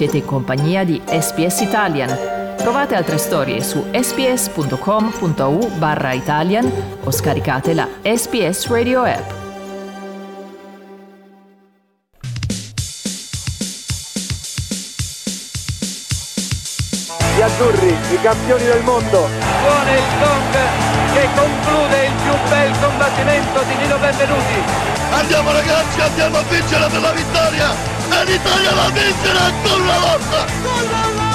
Siete in compagnia di SPS Italian. Trovate altre storie su sps.com.au barra Italian o scaricate la SPS Radio app. Gli azzurri, i campioni del mondo. Suona il gong che conclude il più bel combattimento di Nino Benvenuti. Andiamo ragazzi, andiamo a vincere per la vittoria! E l'Italia la vincerà ancora una volta!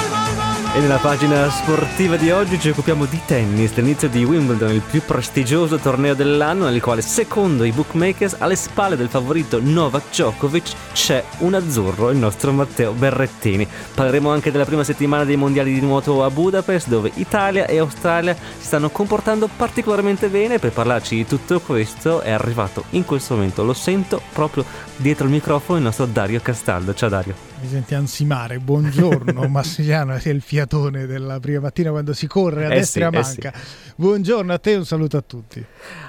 E nella pagina sportiva di oggi ci occupiamo di tennis, l'inizio di Wimbledon, il più prestigioso torneo dell'anno, nel quale secondo i bookmakers alle spalle del favorito Novak Djokovic c'è un azzurro, il nostro Matteo Berrettini. Parleremo anche della prima settimana dei mondiali di nuoto a Budapest, dove Italia e Australia si stanno comportando particolarmente bene. Per parlarci di tutto questo è arrivato in questo momento, lo sento proprio dietro il microfono, il nostro Dario Castaldo. Ciao Dario mi senti ansimare. Buongiorno, Massimiano, è il fiatone della prima mattina quando si corre a eh destra sì, e a manca. Eh sì. Buongiorno a te e un saluto a tutti.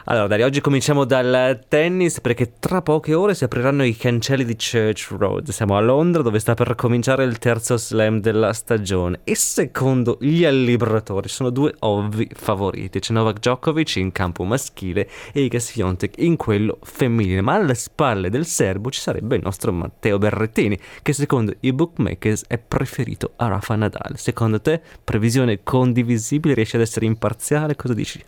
Allora, Dario, oggi cominciamo dal tennis perché tra poche ore si apriranno i cancelli di Church Road. Siamo a Londra dove sta per cominciare il terzo slam della stagione e secondo gli allibratori sono due ovvi favoriti. C'è Novak Djokovic in campo maschile e Iga Swiatek in quello femminile, ma alle spalle del serbo ci sarebbe il nostro Matteo Berrettini che secondo i bookmakers è preferito a Rafa Nadal. Secondo te, previsione condivisibile, riesce ad essere imparziale? Cosa dici?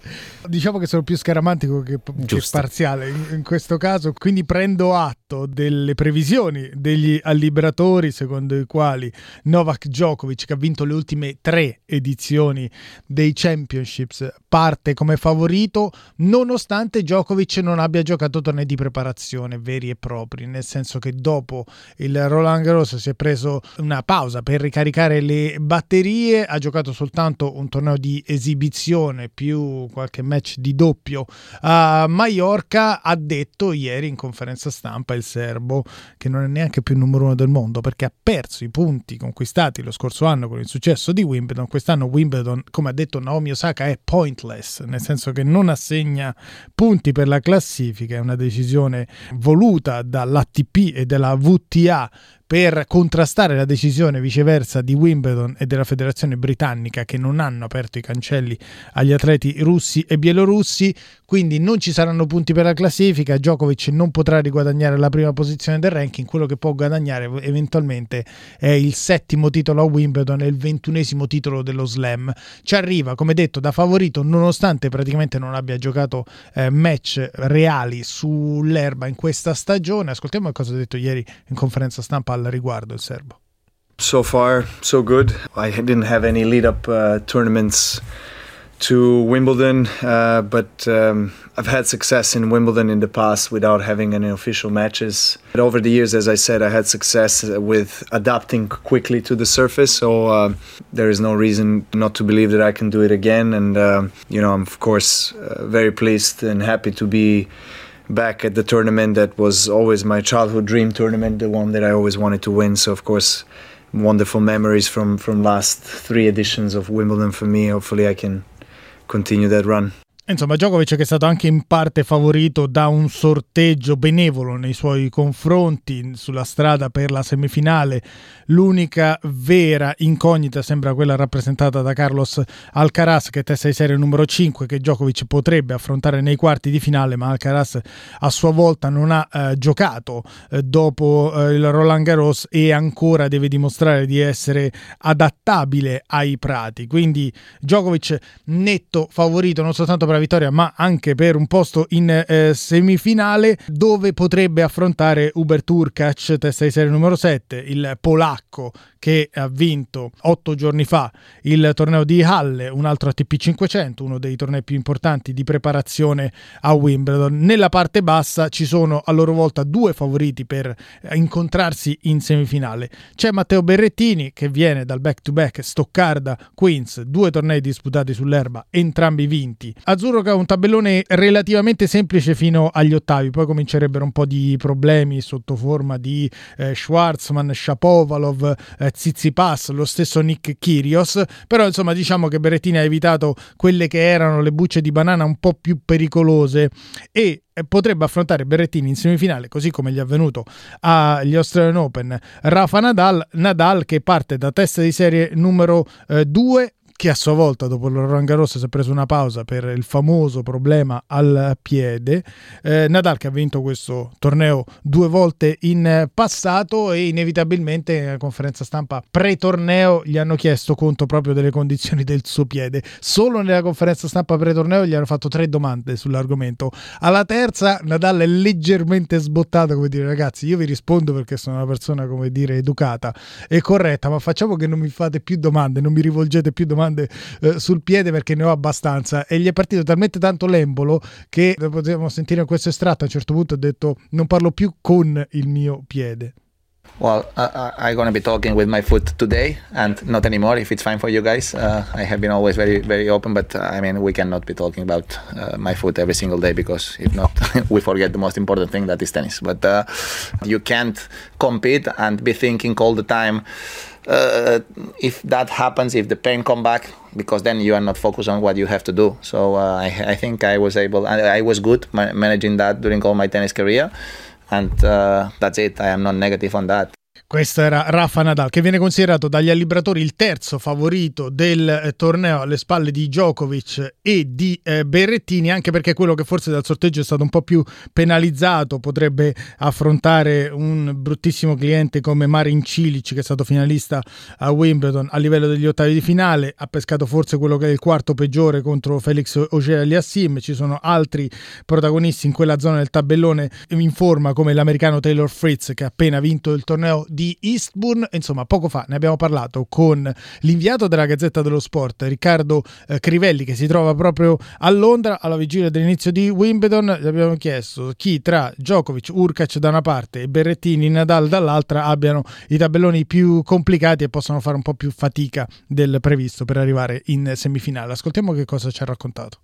Diciamo che sono più scaramantico che, che parziale. In, in, questo caso, quindi prendo atto delle previsioni degli alliberatori secondo i quali Novak Djokovic, che ha vinto le ultime tre edizioni dei Championships, parte come favorito, nonostante Djokovic non abbia giocato tornei di preparazione veri e propri, nel senso che dopo il Roland Garros si è preso una pausa per ricaricare le batterie, ha giocato soltanto un torneo di esibizione più qualche match di doppio a Mallorca, ha detto ieri in conferenza stampa il serbo che non è neanche più il numero uno del mondo perché ha perso i punti conquistati lo scorso anno con il successo di Wimbledon, quest'anno Wimbledon come ha detto Naomi Osaka è pointless, nel senso che non assegna punti per la classifica, è una decisione voluta dall'ATP e dalla VTA per contrastare la decisione viceversa di Wimbledon e della federazione britannica che non hanno aperto i cancelli agli atleti russi e bielorussi, quindi non ci saranno punti per la classifica, Djokovic non potrà riguadagnare la prima posizione del ranking, quello che può guadagnare eventualmente è il settimo titolo a Wimbledon e il ventunesimo titolo dello slam. Ci arriva, come detto, da favorito nonostante praticamente non abbia giocato eh, match reali sull'erba in questa stagione. Ascoltiamo cosa ha detto ieri in conferenza stampa al riguardo il serbo. So far, so good. I didn't have any lead up uh, tournaments to Wimbledon, uh, but um, I've had success in Wimbledon in the past without having any official matches. But over the years, as I said, I had success with adapting quickly to the surface, so uh, there is no reason not to believe that I can do it again. And, uh, you know, I'm, of course, uh, very pleased and happy to be back at the tournament that was always my childhood dream tournament, the one that I always wanted to win. So, of course, wonderful memories from, from last three editions of Wimbledon for me. Hopefully, I can continue that run. Insomma, Djokovic che è stato anche in parte favorito da un sorteggio benevolo nei suoi confronti sulla strada per la semifinale. L'unica vera incognita sembra quella rappresentata da Carlos Alcaraz, che è testa di serie numero 5, che Djokovic potrebbe affrontare nei quarti di finale, ma Alcaraz a sua volta non ha eh, giocato eh, dopo eh, il Roland Garros e ancora deve dimostrare di essere adattabile ai prati. Quindi Djokovic netto favorito non soltanto per vittoria, ma anche per un posto in eh, semifinale dove potrebbe affrontare Uber Turkac, testa di serie numero 7, il polacco che ha vinto otto giorni fa il torneo di Halle, un altro ATP 500, uno dei tornei più importanti di preparazione a Wimbledon. Nella parte bassa ci sono a loro volta due favoriti per incontrarsi in semifinale. C'è Matteo Berrettini che viene dal back-to-back Stoccarda Queens, due tornei disputati sull'erba, entrambi vinti. Azzurro che ha un tabellone relativamente semplice fino agli ottavi, poi comincerebbero un po' di problemi sotto forma di eh, Schwarzman, Shapovalov, eh, Zizipas, lo stesso Nick Kyrgios, però insomma diciamo che Berrettini ha evitato quelle che erano le bucce di banana un po' più pericolose e potrebbe affrontare Berrettini in semifinale, così come gli è avvenuto agli Australian Open. Rafa Nadal, Nadal che parte da testa di serie numero 2 eh, che a sua volta dopo il Garros si è preso una pausa per il famoso problema al piede. Eh, Nadal che ha vinto questo torneo due volte in passato e inevitabilmente nella conferenza stampa pre-torneo gli hanno chiesto conto proprio delle condizioni del suo piede. Solo nella conferenza stampa pre-torneo gli hanno fatto tre domande sull'argomento. Alla terza Nadal è leggermente sbottato come dire ragazzi io vi rispondo perché sono una persona come dire educata e corretta ma facciamo che non mi fate più domande, non mi rivolgete più domande domande eh, sul piede perché ne ho abbastanza e gli è partito talmente tanto l'embolo che potremmo sentire questo estratto a un certo punto ha detto non parlo più con il mio piede. Well, uh, I'm to be talking with my foot today and not anymore if it's fine for you guys. Uh, I have been always very, very open, but uh, I mean, we cannot be talking about uh, my foot every single day because if not, we forget the most important thing that is tennis. But uh, you can't compete and be thinking all the time uh, if that happens, if the pain come back, because then you are not focused on what you have to do. So uh, I, I, think I was able, I, I was good managing that during all my tennis career, and uh, that's it. I am not negative on that. Questo era Rafa Nadal, che viene considerato dagli allibratori il terzo favorito del eh, torneo alle spalle di Djokovic e di eh, Berrettini, anche perché quello che forse dal sorteggio è stato un po' più penalizzato potrebbe affrontare un bruttissimo cliente come Marin Cilic, che è stato finalista a Wimbledon a livello degli ottavi di finale, ha pescato forse quello che è il quarto peggiore contro Felix Auger-Aliassime, ci sono altri protagonisti in quella zona del tabellone in forma come l'americano Taylor Fritz che ha appena vinto il torneo di Eastbourne. Insomma, poco fa ne abbiamo parlato con l'inviato della Gazzetta dello Sport, Riccardo eh, Crivelli, che si trova proprio a Londra alla vigilia dell'inizio di Wimbledon. Gli abbiamo chiesto chi tra Djokovic, Urkac da una parte e Berrettini, Nadal dall'altra abbiano i tabelloni più complicati e possano fare un po' più fatica del previsto per arrivare in semifinale. Ascoltiamo che cosa ci ha raccontato.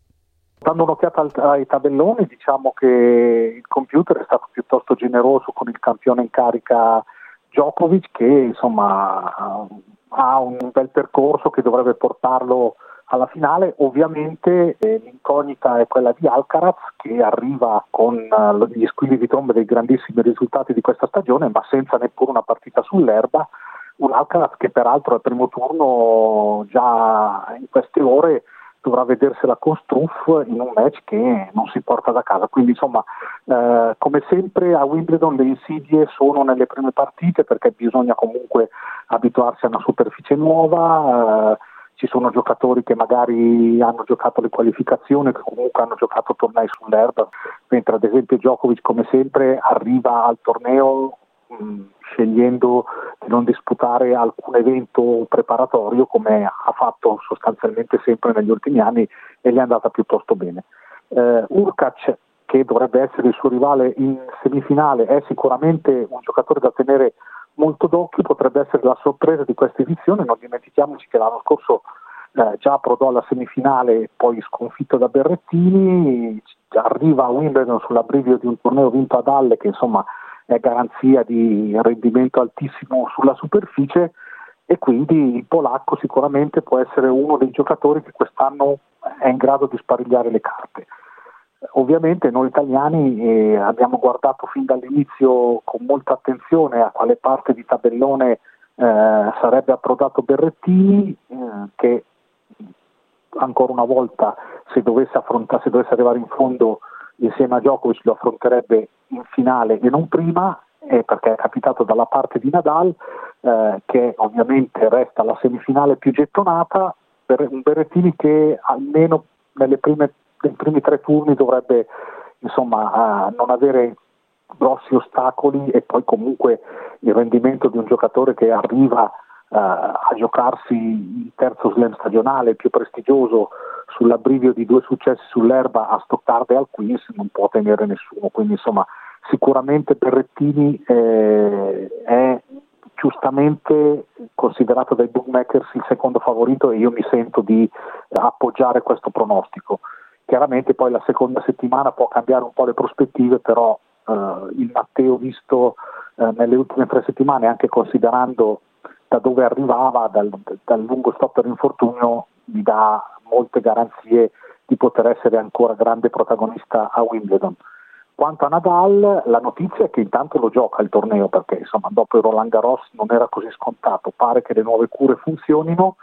Dando un'occhiata ai tabelloni, diciamo che il computer è stato piuttosto generoso con il campione in carica Djokovic che insomma ha un bel percorso che dovrebbe portarlo alla finale. Ovviamente eh, l'incognita è quella di Alcaraz che arriva con uh, gli squilli di trombe dei grandissimi risultati di questa stagione, ma senza neppure una partita sull'erba. Un Alcaraz che peraltro al primo turno già in queste ore dovrà vedersela con Struff in un match che non si porta da casa. Quindi insomma, eh, come sempre a Wimbledon le insidie sono nelle prime partite perché bisogna comunque abituarsi a una superficie nuova. Eh, ci sono giocatori che magari hanno giocato le qualificazioni, che comunque hanno giocato tornei sull'erba, mentre ad esempio Djokovic come sempre arriva al torneo mh, scegliendo di non disputare alcun evento preparatorio come ha fatto sostanzialmente sempre negli ultimi anni e gli è andata piuttosto bene. Eh, Urkac, che dovrebbe essere il suo rivale in semifinale, è sicuramente un giocatore da tenere molto d'occhio, potrebbe essere la sorpresa di questa edizione, non dimentichiamoci che l'anno scorso eh, già approdò alla semifinale, poi sconfitto da Berrettini, arriva a Wimbledon sull'abbrivio di un torneo vinto ad Halle che insomma è garanzia di rendimento altissimo sulla superficie e quindi il polacco sicuramente può essere uno dei giocatori che quest'anno è in grado di sparigliare le carte. Ovviamente noi italiani eh, abbiamo guardato fin dall'inizio con molta attenzione a quale parte di tabellone eh, sarebbe approdato Berrettini, eh, che ancora una volta se dovesse, se dovesse arrivare in fondo insieme a Djokovic lo affronterebbe in finale e non prima eh, perché è capitato dalla parte di Nadal eh, che ovviamente resta la semifinale più gettonata per un Berrettini che almeno prime, nei primi tre turni dovrebbe insomma, eh, non avere grossi ostacoli e poi comunque il rendimento di un giocatore che arriva eh, a giocarsi il terzo slam stagionale più prestigioso sull'abbrivio di due successi sull'erba a Stoccarda e al Queens non può tenere nessuno, quindi insomma sicuramente Berrettini eh, è giustamente considerato dai bookmakers il secondo favorito e io mi sento di appoggiare questo pronostico. Chiaramente poi la seconda settimana può cambiare un po' le prospettive, però eh, il Matteo visto eh, nelle ultime tre settimane, anche considerando da dove arrivava dal, dal lungo stop per infortunio, mi dà molte garanzie di poter essere ancora grande protagonista a Wimbledon. Quanto a Nadal, la notizia è che intanto lo gioca il torneo perché insomma dopo il Roland Garros non era così scontato, pare che le nuove cure funzionino,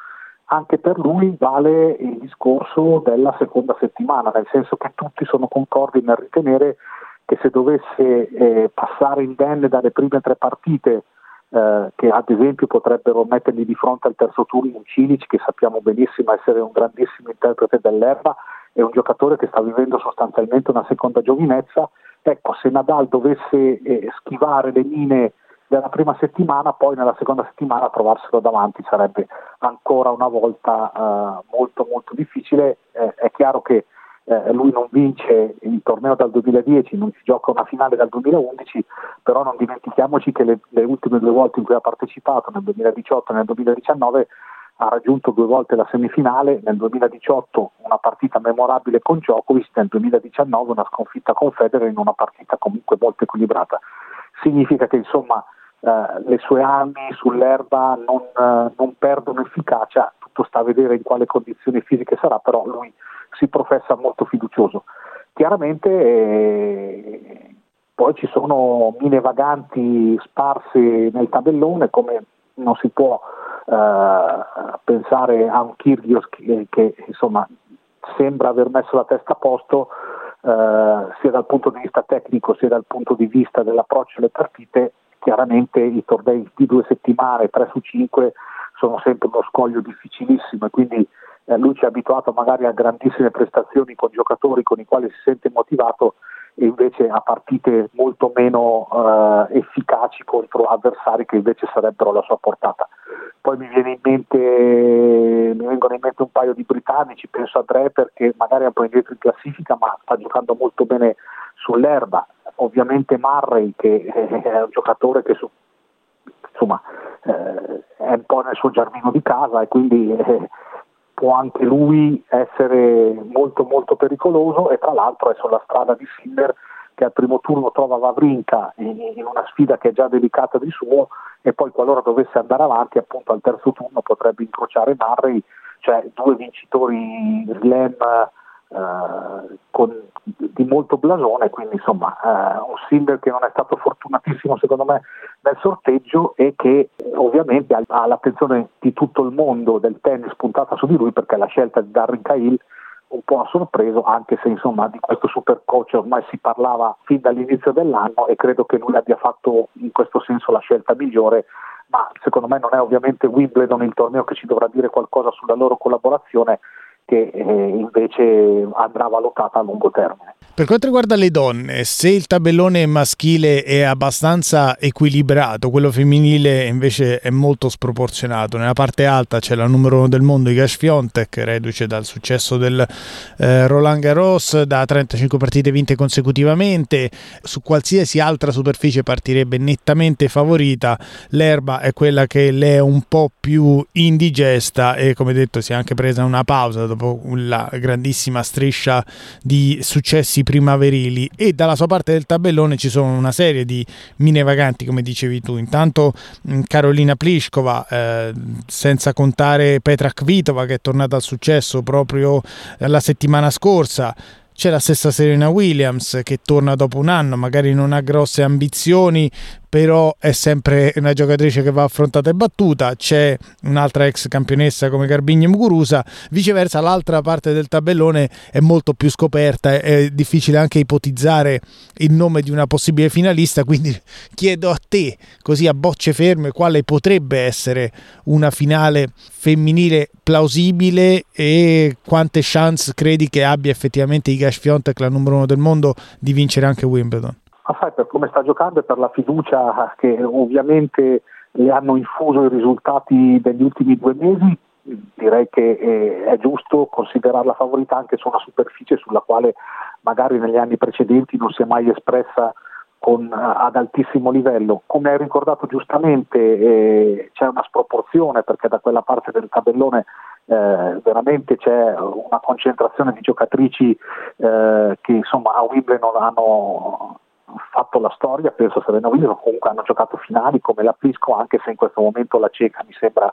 anche per lui vale il discorso della seconda settimana, nel senso che tutti sono concordi nel ritenere che se dovesse eh, passare indenne dalle prime tre partite, eh, che ad esempio potrebbero mettergli di fronte al terzo turno un Cilic, che sappiamo benissimo essere un grandissimo interprete dell'erba, e un giocatore che sta vivendo sostanzialmente una seconda giovinezza, ecco, se Nadal dovesse eh, schivare le mine della prima settimana, poi nella seconda settimana trovarselo davanti sarebbe ancora una volta eh, molto molto difficile. Eh, è chiaro che eh, lui non vince il torneo dal 2010, non si gioca una finale dal 2011, però non dimentichiamoci che le, le ultime due volte in cui ha partecipato, nel 2018 e nel 2019, ha raggiunto due volte la semifinale, nel 2018 una partita memorabile con Djokovic, nel 2019 una sconfitta con Federer in una partita comunque molto equilibrata. Significa che insomma eh, le sue armi sull'erba non, eh, non, perdono efficacia, tutto sta a vedere in quale condizioni fisiche sarà, però lui si professa molto fiducioso. Chiaramente eh, poi ci sono mine vaganti sparse nel tabellone come non si può eh, pensare a un Kyrgios che, che, insomma sembra aver messo la testa a posto eh, sia dal punto di vista tecnico sia dal punto di vista dell'approccio alle partite chiaramente i tornei di due settimane 3 su 5 sono sempre uno scoglio difficilissimo e quindi eh, lui ci ha abituato magari a grandissime prestazioni con giocatori con i quali si sente motivato e invece a partite molto meno eh, efficaci contro avversari che invece sarebbero alla sua portata. Poi mi, mente, mi vengono in mente un paio di britannici, penso a Draper che magari è un po' indietro in classifica ma sta giocando molto bene sull'erba, ovviamente Murray che è un giocatore che su, insomma, eh, è un po' nel suo giardino di casa e quindi eh, può anche lui essere molto molto pericoloso e tra l'altro è sulla strada di Sinner che al primo turno trova Vavrinka in una sfida che è già delicata di suo e poi qualora dovesse andare avanti appunto al terzo turno potrebbe incrociare Murray, cioè due vincitori slam con, di molto blasone, quindi insomma eh, un Sinner che non è stato fortunatissimo secondo me nel sorteggio e che ovviamente ha, l'attenzione di tutto il mondo del tennis puntata su di lui perché la scelta di Darren Cahill un po' ha sorpreso, anche se insomma di questo super coach ormai si parlava fin dall'inizio dell'anno e credo che lui abbia fatto in questo senso la scelta migliore, ma secondo me non è ovviamente Wimbledon il torneo che ci dovrà dire qualcosa sulla loro collaborazione, che eh, invece andrà valutata a lungo termine. Per quanto riguarda le donne, se il tabellone maschile è abbastanza equilibrato, quello femminile invece è molto sproporzionato. Nella parte alta c'è la numero uno del mondo, Iga Fiontek, reduce dal successo del eh, Roland Garros, da 35 partite vinte consecutivamente. Su qualsiasi altra superficie partirebbe nettamente favorita. L'erba è quella che le è un po' più indigesta e come detto si è anche presa una pausa dopo la grandissima striscia di successi primaverili. E dalla sua parte del tabellone ci sono una serie di mine vaganti come dicevi tu. Intanto mm, Carolina Pliskova eh, senza contare Petra Kvitova che è tornata al successo proprio la settimana scorsa. C'è la stessa Serena Williams che torna dopo un anno, magari non ha grosse ambizioni, però è sempre una giocatrice che va affrontata e battuta. C'è un'altra ex campionessa come Garbigni Muguruza, viceversa l'altra parte del tabellone è molto più scoperta, è difficile anche ipotizzare il nome di una possibile finalista, quindi chiedo a te, così a bocce ferme, quale potrebbe essere una finale femminile plausibile e quante chance credi che abbia effettivamente Iga Swiatek, la numero uno del mondo, di vincere anche Wimbledon? Ma sai, per come sta giocando e per la fiducia che ovviamente le hanno infuso i risultati degli ultimi due mesi, direi che è giusto considerarla favorita anche su una superficie sulla quale magari negli anni precedenti non si è mai espressa con, ad altissimo livello. Come hai ricordato giustamente eh, c'è una sproporzione perché da quella parte del tabellone eh, veramente c'è una concentrazione di giocatrici eh, che insomma a Wimbledon hanno fatto la storia, penso Serena Williams, comunque hanno giocato finali come la Plisco, anche se in questo momento la ceca mi sembra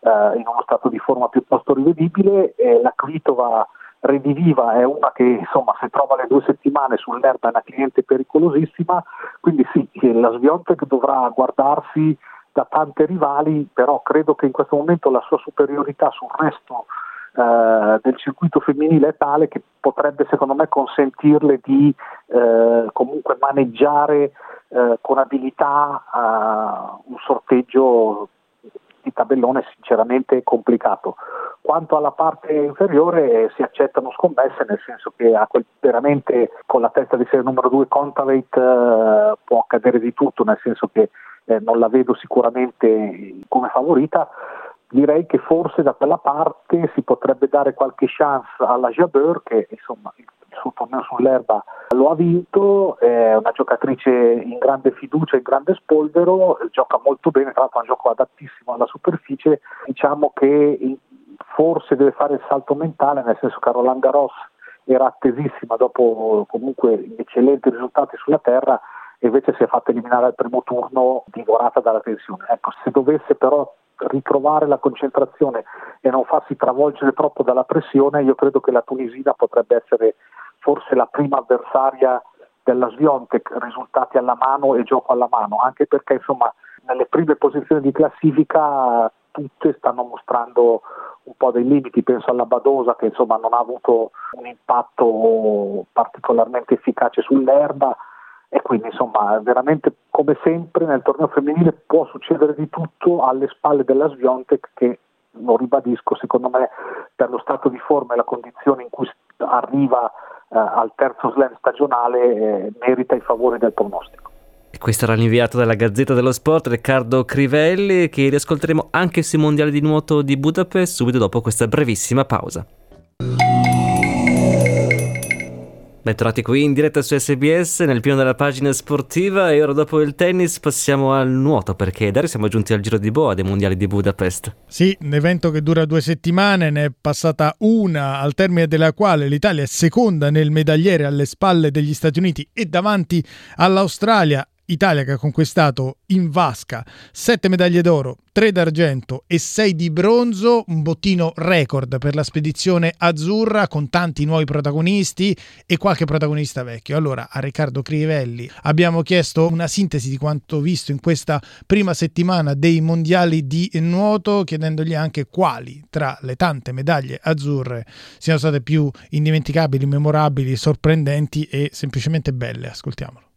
eh, in uno stato di forma piuttosto rivedibile, e la Kvitova rediviva è una che insomma se trova le due settimane sull'erba è una cliente pericolosissima, quindi sì, la Sviontek dovrà guardarsi da tante rivali, però credo che in questo momento la sua superiorità sul resto eh, del circuito femminile è tale che potrebbe secondo me consentirle di eh, comunque maneggiare eh, con abilità eh, un sorteggio di tabellone sinceramente complicato. Quanto alla parte inferiore si accettano scommesse, nel senso che quel, veramente con la testa di serie numero 2 Contavate eh, può accadere di tutto, nel senso che eh, non la vedo sicuramente come favorita. Direi che forse da quella parte si potrebbe dare qualche chance alla Jabeur che insomma suo torneo sull'erba lo ha vinto, è una giocatrice in grande fiducia, in grande spolvero, gioca molto bene, tra l'altro è un gioco adattissimo alla superficie, diciamo che forse deve fare il salto mentale, nel senso che Roland Garros era attesissima dopo comunque eccellenti risultati sulla terra e invece si è fatta eliminare al primo turno divorata dalla tensione. Ecco, se dovesse però ritrovare la concentrazione e non farsi travolgere troppo dalla pressione, io credo che la Tunisina potrebbe essere forse la prima avversaria della Sviontek, risultati alla mano e gioco alla mano, anche perché insomma nelle prime posizioni di classifica tutte stanno mostrando un po' dei limiti, penso alla Badosa che insomma non ha avuto un impatto particolarmente efficace sull'erba e quindi insomma veramente come sempre nel torneo femminile può succedere di tutto alle spalle della Sviontek che lo ribadisco secondo me per lo stato di forma e la condizione in cui arriva eh, al terzo slam stagionale eh, merita i favori del pronostico. Questo era l'inviato della Gazzetta dello Sport, Riccardo Crivelli, che riascolteremo anche sui mondiali di nuoto di Budapest subito dopo questa brevissima pausa. Bentornati qui in diretta su SBS nel piano della pagina sportiva e ora dopo il tennis passiamo al nuoto perché ieri siamo giunti al Giro di Boa dei mondiali di Budapest. Sì, un evento che dura due settimane, ne è passata una al termine della quale l'Italia è seconda nel medagliere alle spalle degli Stati Uniti e davanti all'Australia Italia che ha conquistato in vasca 7 medaglie d'oro, 3 d'argento e 6 di bronzo, un bottino record per la spedizione azzurra con tanti nuovi protagonisti e qualche protagonista vecchio. Allora a Riccardo Crivelli abbiamo chiesto una sintesi di quanto visto in questa prima settimana dei mondiali di nuoto, chiedendogli anche quali tra le tante medaglie azzurre siano state più indimenticabili, memorabili, sorprendenti e semplicemente belle. Ascoltiamolo.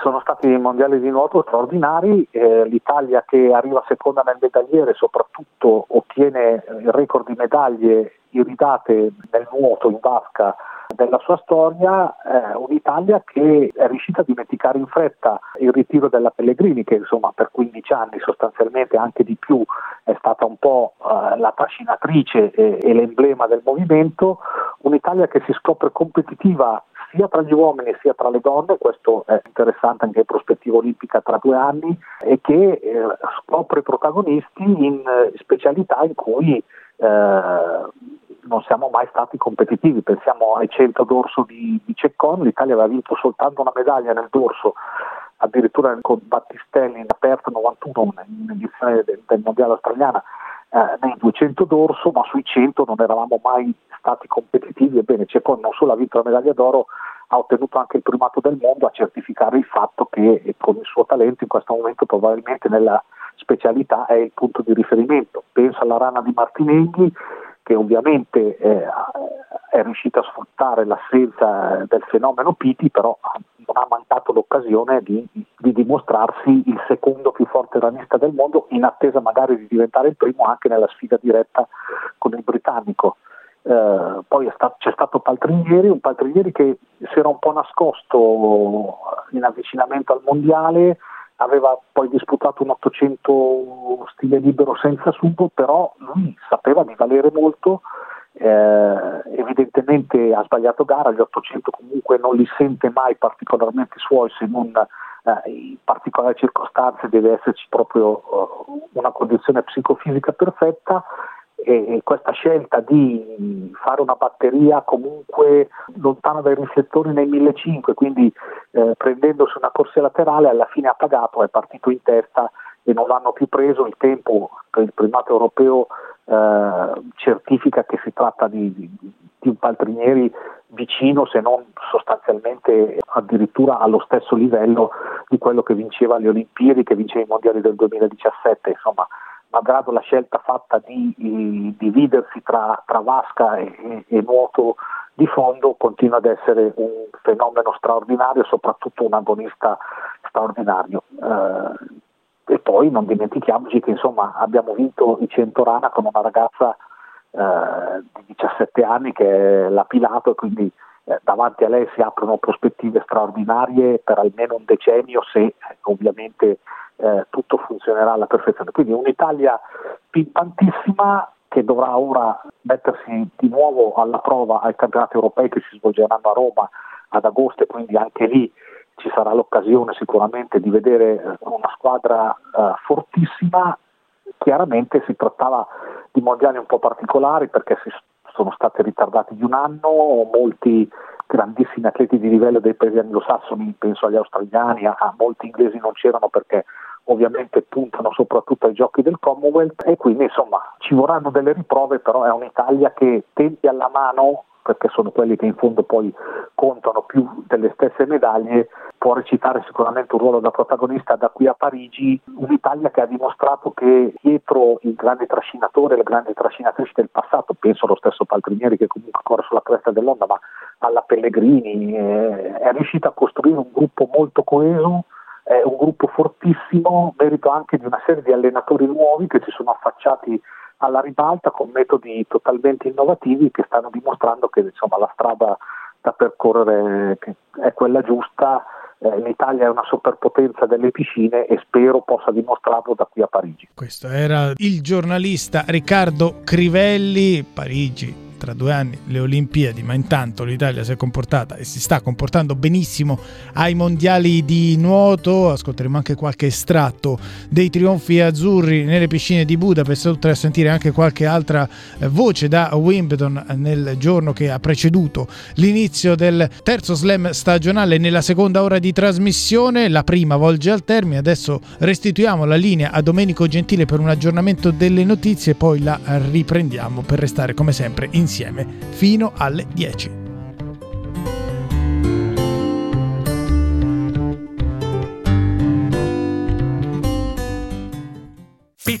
Sono stati mondiali di nuoto straordinari, eh, l'Italia che arriva seconda nel medagliere soprattutto ottiene il record di medaglie iridate nel nuoto in vasca della sua storia, eh, un'Italia che è riuscita a dimenticare in fretta il ritiro della Pellegrini che insomma per 15 anni sostanzialmente anche di più è stata un po' eh, la trascinatrice e, e l'emblema del movimento, un'Italia che si scopre competitiva sia tra gli uomini sia tra le donne, questo è interessante anche in prospettiva olimpica tra due anni, e che eh, scopre protagonisti in eh, specialità in cui eh, non siamo mai stati competitivi. Pensiamo ai 100 dorso di, di Ceccon, l'Italia aveva vinto soltanto una medaglia nel dorso addirittura con Battistelli in aperto 91 nell'edizione del, del mondiale australiana eh, nei 200 d'orso, ma sui 100 non eravamo mai stati competitivi. Ebbene, Cecon non solo ha vinto la medaglia d'oro, ha ottenuto anche il primato del mondo a certificare il fatto che con il suo talento in questo momento probabilmente nella specialità è il punto di riferimento. Penso alla rana di Martinenghi che ovviamente eh, è riuscita a sfruttare l'assenza del fenomeno Piti, però non ha mancato l'occasione di, di, dimostrarsi il secondo più forte ranista del mondo, in attesa magari di diventare il primo anche nella sfida diretta con il britannico. Eh, poi stato, c'è stato Paltrinieri, un Paltrinieri che si era un po' nascosto in avvicinamento al mondiale, aveva poi disputato un 800 stile libero senza subo, però lui sapeva di valere molto, eh, evidentemente ha sbagliato gara, gli 800 comunque non li sente mai particolarmente suoi se non eh, in particolari circostanze deve esserci proprio uh, una condizione psicofisica perfetta e questa scelta di fare una batteria comunque lontana dai riflettori nei 1500, quindi eh, prendendosi una corsia laterale alla fine ha pagato, è partito in testa e non l'hanno più preso, il tempo che il primato europeo eh, certifica che si tratta di, di, di un Paltrinieri vicino se non sostanzialmente addirittura allo stesso livello di quello che vinceva le Olimpiadi, che vinceva i mondiali del 2017, insomma malgrado la scelta fatta di, di dividersi tra, tra vasca e, e, e, nuoto di fondo continua ad essere un fenomeno straordinario, soprattutto un agonista straordinario. Eh, e poi non dimentichiamoci che insomma, abbiamo vinto i 100 rana con una ragazza eh, di 17 anni che è la Pilato e quindi eh, davanti a lei si aprono prospettive straordinarie per almeno un decennio se ovviamente eh, tutto funzionerà alla perfezione. Quindi un'Italia pimpantissima che dovrà ora mettersi di nuovo alla prova ai campionati europei che si svolgeranno a Roma ad agosto e quindi anche lì ci sarà l'occasione sicuramente di vedere una squadra uh, fortissima Chiaramente si trattava di mondiali un po' particolari perché si sono stati ritardati di un anno, molti grandissimi atleti di livello dei paesi anglosassoni, penso agli australiani, a molti inglesi non c'erano perché ovviamente puntano soprattutto ai giochi del Commonwealth e quindi insomma ci vorranno delle riprove, però è un'Italia che tempi alla mano perché sono quelli che in fondo poi contano più delle stesse medaglie, può recitare sicuramente un ruolo da protagonista da qui a Parigi, un'Italia che ha dimostrato che dietro il grande trascinatore, le grandi trascinatrici del passato, penso allo stesso Paltrinieri che comunque corre sulla cresta dell'onda, ma alla Pellegrini, eh, è riuscita a costruire un gruppo molto coeso, è un gruppo fortissimo, merito anche di una serie di allenatori nuovi che si sono affacciati alla ribalta con metodi totalmente innovativi che stanno dimostrando che insomma, la strada da percorrere è quella giusta. Eh, L'Italia è una superpotenza delle piscine e spero possa dimostrarlo da qui a Parigi. Questo era il giornalista Riccardo Crivelli, Parigi tra due anni le Olimpiadi, ma intanto l'Italia si è comportata e si sta comportando benissimo ai mondiali di nuoto. Ascolteremo anche qualche estratto dei trionfi azzurri nelle piscine di Budapest, oltre a sentire anche qualche altra eh, voce da Wimbledon nel giorno che ha preceduto l'inizio del terzo slam stagionale nella seconda ora di trasmissione. La prima volge al termine, adesso restituiamo la linea a Domenico Gentile per un aggiornamento delle notizie, poi la riprendiamo per restare come sempre in insieme fino alle 10.